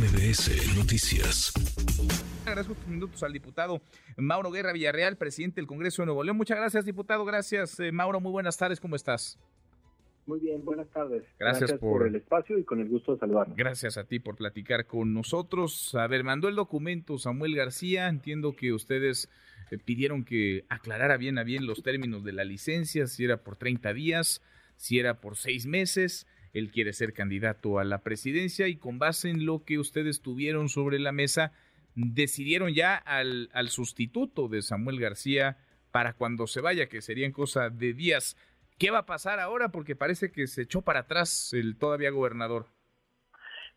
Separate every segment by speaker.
Speaker 1: MBS Noticias.
Speaker 2: Agradezco estos minutos al diputado Mauro Guerra Villarreal, presidente del Congreso de Nuevo León. Muchas gracias, diputado. Gracias, eh, Mauro. Muy buenas tardes. ¿Cómo estás?
Speaker 3: Muy bien, buenas tardes.
Speaker 2: Gracias, por...
Speaker 3: el espacio y con el gusto de saludarnos.
Speaker 2: Gracias a ti por platicar con nosotros. A ver, mandó el documento Samuel García. Entiendo que ustedes eh, pidieron que aclarara bien a bien los términos de la licencia, si era por 30 días, si era por seis meses. Él quiere ser candidato a la presidencia y con base en lo que ustedes tuvieron sobre la mesa, decidieron ya al, al sustituto de Samuel García para cuando se vaya, que serían cosa de días. ¿Qué va a pasar ahora? Porque parece que se echó para atrás el todavía gobernador.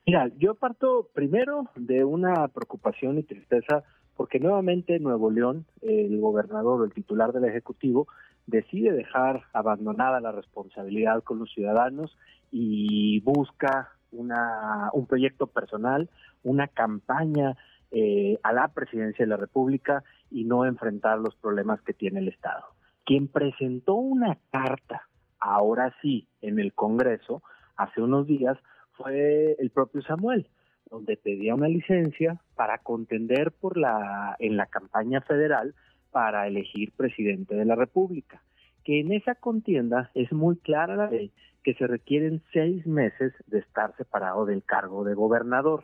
Speaker 3: Mira, yo parto primero de una preocupación y tristeza porque nuevamente Nuevo León, el gobernador o el titular del Ejecutivo, decide dejar abandonada la responsabilidad con los ciudadanos y busca una, un proyecto personal, una campaña eh, a la presidencia de la República y no enfrentar los problemas que tiene el Estado. Quien presentó una carta, ahora sí, en el Congreso, hace unos días, fue el propio Samuel donde pedía una licencia para contender por la en la campaña federal para elegir presidente de la República. Que en esa contienda es muy clara la ley que se requieren seis meses de estar separado del cargo de gobernador.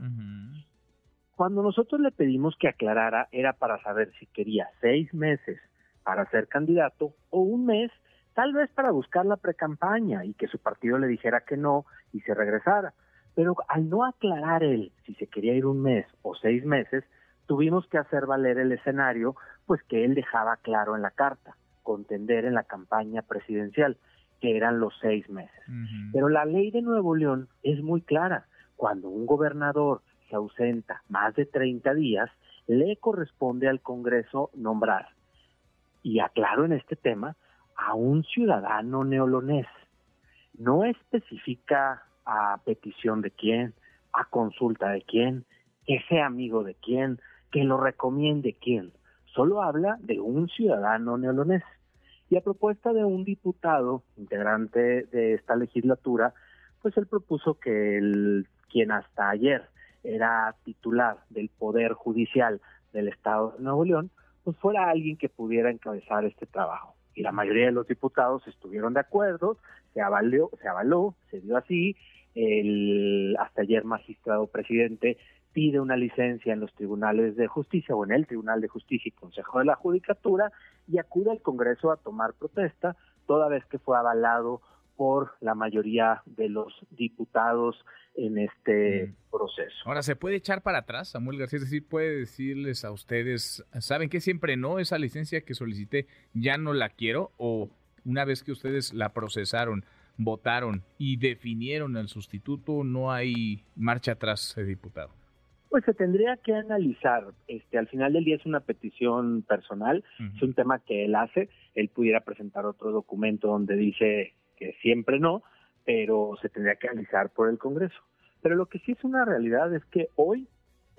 Speaker 3: Cuando nosotros le pedimos que aclarara era para saber si quería seis meses para ser candidato o un mes, tal vez para buscar la precampaña y que su partido le dijera que no y se regresara. Pero al no aclarar él si se quería ir un mes o seis meses, tuvimos que hacer valer el escenario, pues que él dejaba claro en la carta, contender en la campaña presidencial, que eran los seis meses. Pero la ley de Nuevo León es muy clara. Cuando un gobernador se ausenta más de 30 días, le corresponde al Congreso nombrar, y aclaro en este tema, a un ciudadano neolonés. No especifica a petición de quién, a consulta de quién, que sea amigo de quién, que lo recomiende quién. Solo habla de un ciudadano neolonés. Y a propuesta de un diputado integrante de esta legislatura, pues él propuso que el quien hasta ayer era titular del Poder Judicial del Estado de Nuevo León, pues fuera alguien que pudiera encabezar este trabajo. Y la mayoría de los diputados estuvieron de acuerdo, se avaló, se avaló, se dio así, el hasta ayer magistrado presidente pide una licencia en los tribunales de justicia o en el Tribunal de Justicia y Consejo de la Judicatura y acude al Congreso a tomar protesta, toda vez que fue avalado por la mayoría de los diputados en este mm. proceso.
Speaker 2: Ahora, ¿se puede echar para atrás, Samuel García? Es decir, puede decirles a ustedes, ¿saben que siempre no? Esa licencia que solicité ya no la quiero o una vez que ustedes la procesaron, votaron y definieron al sustituto, no hay marcha atrás, eh, diputado.
Speaker 3: Pues se tendría que analizar, este, al final del día es una petición personal, es un tema que él hace, él pudiera presentar otro documento donde dice que siempre no, pero se tendría que analizar por el Congreso. Pero lo que sí es una realidad es que hoy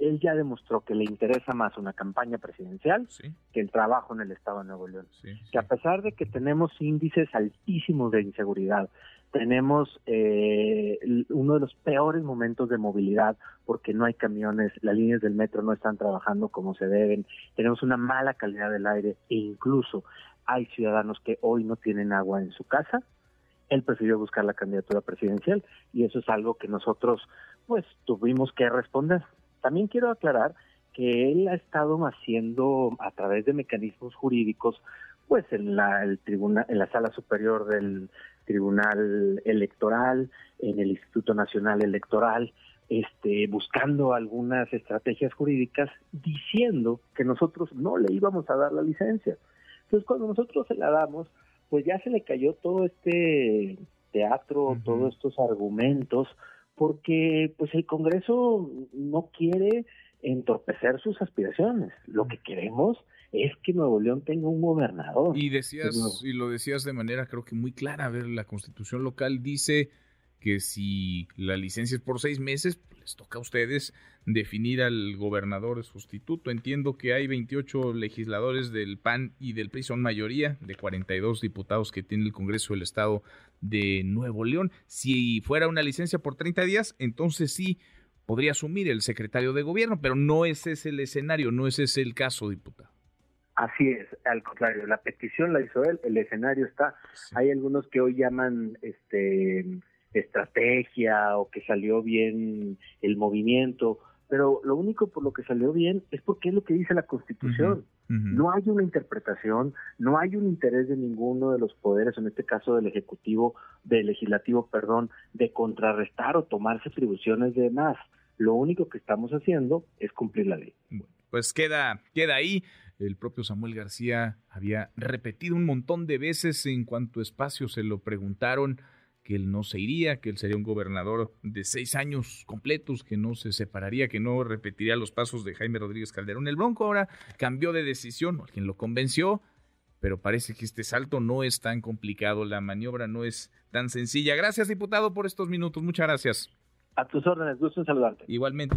Speaker 3: él ya demostró que le interesa más una campaña presidencial que el trabajo en el Estado de Nuevo León. Que a pesar de que tenemos índices altísimos de inseguridad, tenemos eh, uno de los peores momentos de movilidad porque no hay camiones, las líneas del metro no están trabajando como se deben, tenemos una mala calidad del aire e incluso hay ciudadanos que hoy no tienen agua en su casa. Él prefirió buscar la candidatura presidencial y eso es algo que nosotros pues tuvimos que responder. También quiero aclarar que él ha estado haciendo a través de mecanismos jurídicos, pues en la, el en la sala superior del Tribunal Electoral, en el Instituto Nacional Electoral, este, buscando algunas estrategias jurídicas, diciendo que nosotros no le íbamos a dar la licencia. Entonces, cuando nosotros se la damos, pues ya se le cayó todo este teatro, todos estos argumentos, porque pues el Congreso no quiere entorpecer sus aspiraciones. Lo que queremos es que Nuevo León tenga un gobernador.
Speaker 2: Y decías, y lo decías de manera creo que muy clara, a ver, la constitución local dice que si la licencia es por seis meses, pues, les toca a ustedes definir al gobernador sustituto. Entiendo que hay 28 legisladores del PAN y del PRI, son mayoría de 42 diputados que tiene el Congreso del Estado de Nuevo León. Si fuera una licencia por 30 días, entonces sí podría asumir el secretario de gobierno, pero no ese es el escenario, no ese es el caso, diputado.
Speaker 3: Así es, al contrario, la petición la hizo él, el escenario está. Hay algunos que hoy llaman este estrategia o que salió bien el movimiento, pero lo único por lo que salió bien es porque es lo que dice la Constitución. No hay una interpretación, no hay un interés de ninguno de los poderes, en este caso del Ejecutivo, del Legislativo, perdón, de contrarrestar o tomarse atribuciones de más. Lo único que estamos haciendo es cumplir la ley.
Speaker 2: Bueno, pues queda, queda ahí. El propio Samuel García había repetido un montón de veces en cuanto espacio se lo preguntaron que él no se iría, que él sería un gobernador de seis años completos, que no se separaría, que no repetiría los pasos de Jaime Rodríguez Calderón. El Bronco ahora cambió de decisión, alguien lo convenció, pero parece que este salto no es tan complicado, la maniobra no es tan sencilla. Gracias, diputado, por estos minutos. Muchas gracias.
Speaker 3: A tus órdenes, gusto en saludarte.
Speaker 2: Igualmente.